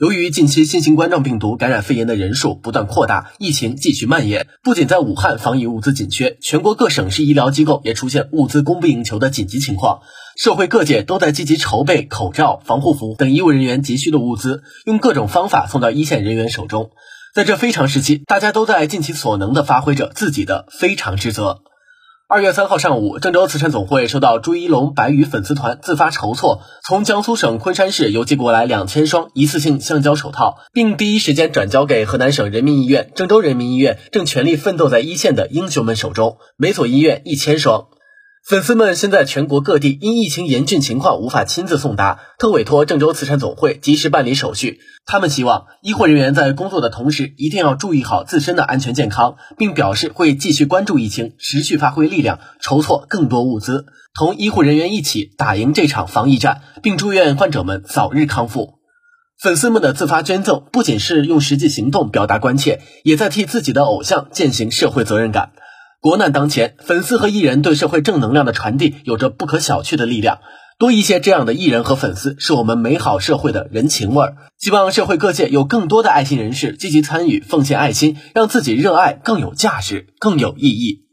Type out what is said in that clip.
由于近期新型冠状病毒感染肺炎的人数不断扩大，疫情继续蔓延，不仅在武汉防疫物资紧缺，全国各省市医疗机构也出现物资供不应求的紧急情况。社会各界都在积极筹备口罩、防护服等医务人员急需的物资，用各种方法送到一线人员手中。在这非常时期，大家都在尽其所能地发挥着自己的非常职责。二月三号上午，郑州慈善总会收到朱一龙白羽粉丝团自发筹措从江苏省昆山市邮寄过来两千双一次性橡胶手套，并第一时间转交给河南省人民医院、郑州人民医院正全力奋斗在一线的英雄们手中，每所医院一千双。粉丝们现在全国各地，因疫情严峻情况无法亲自送达，特委托郑州慈善总会及时办理手续。他们希望医护人员在工作的同时，一定要注意好自身的安全健康，并表示会继续关注疫情，持续发挥力量，筹措更多物资，同医护人员一起打赢这场防疫战，并祝愿患者们早日康复。粉丝们的自发捐赠，不仅是用实际行动表达关切，也在替自己的偶像践行社会责任感。国难当前，粉丝和艺人对社会正能量的传递有着不可小觑的力量。多一些这样的艺人和粉丝，是我们美好社会的人情味儿。希望社会各界有更多的爱心人士积极参与，奉献爱心，让自己热爱更有价值、更有意义。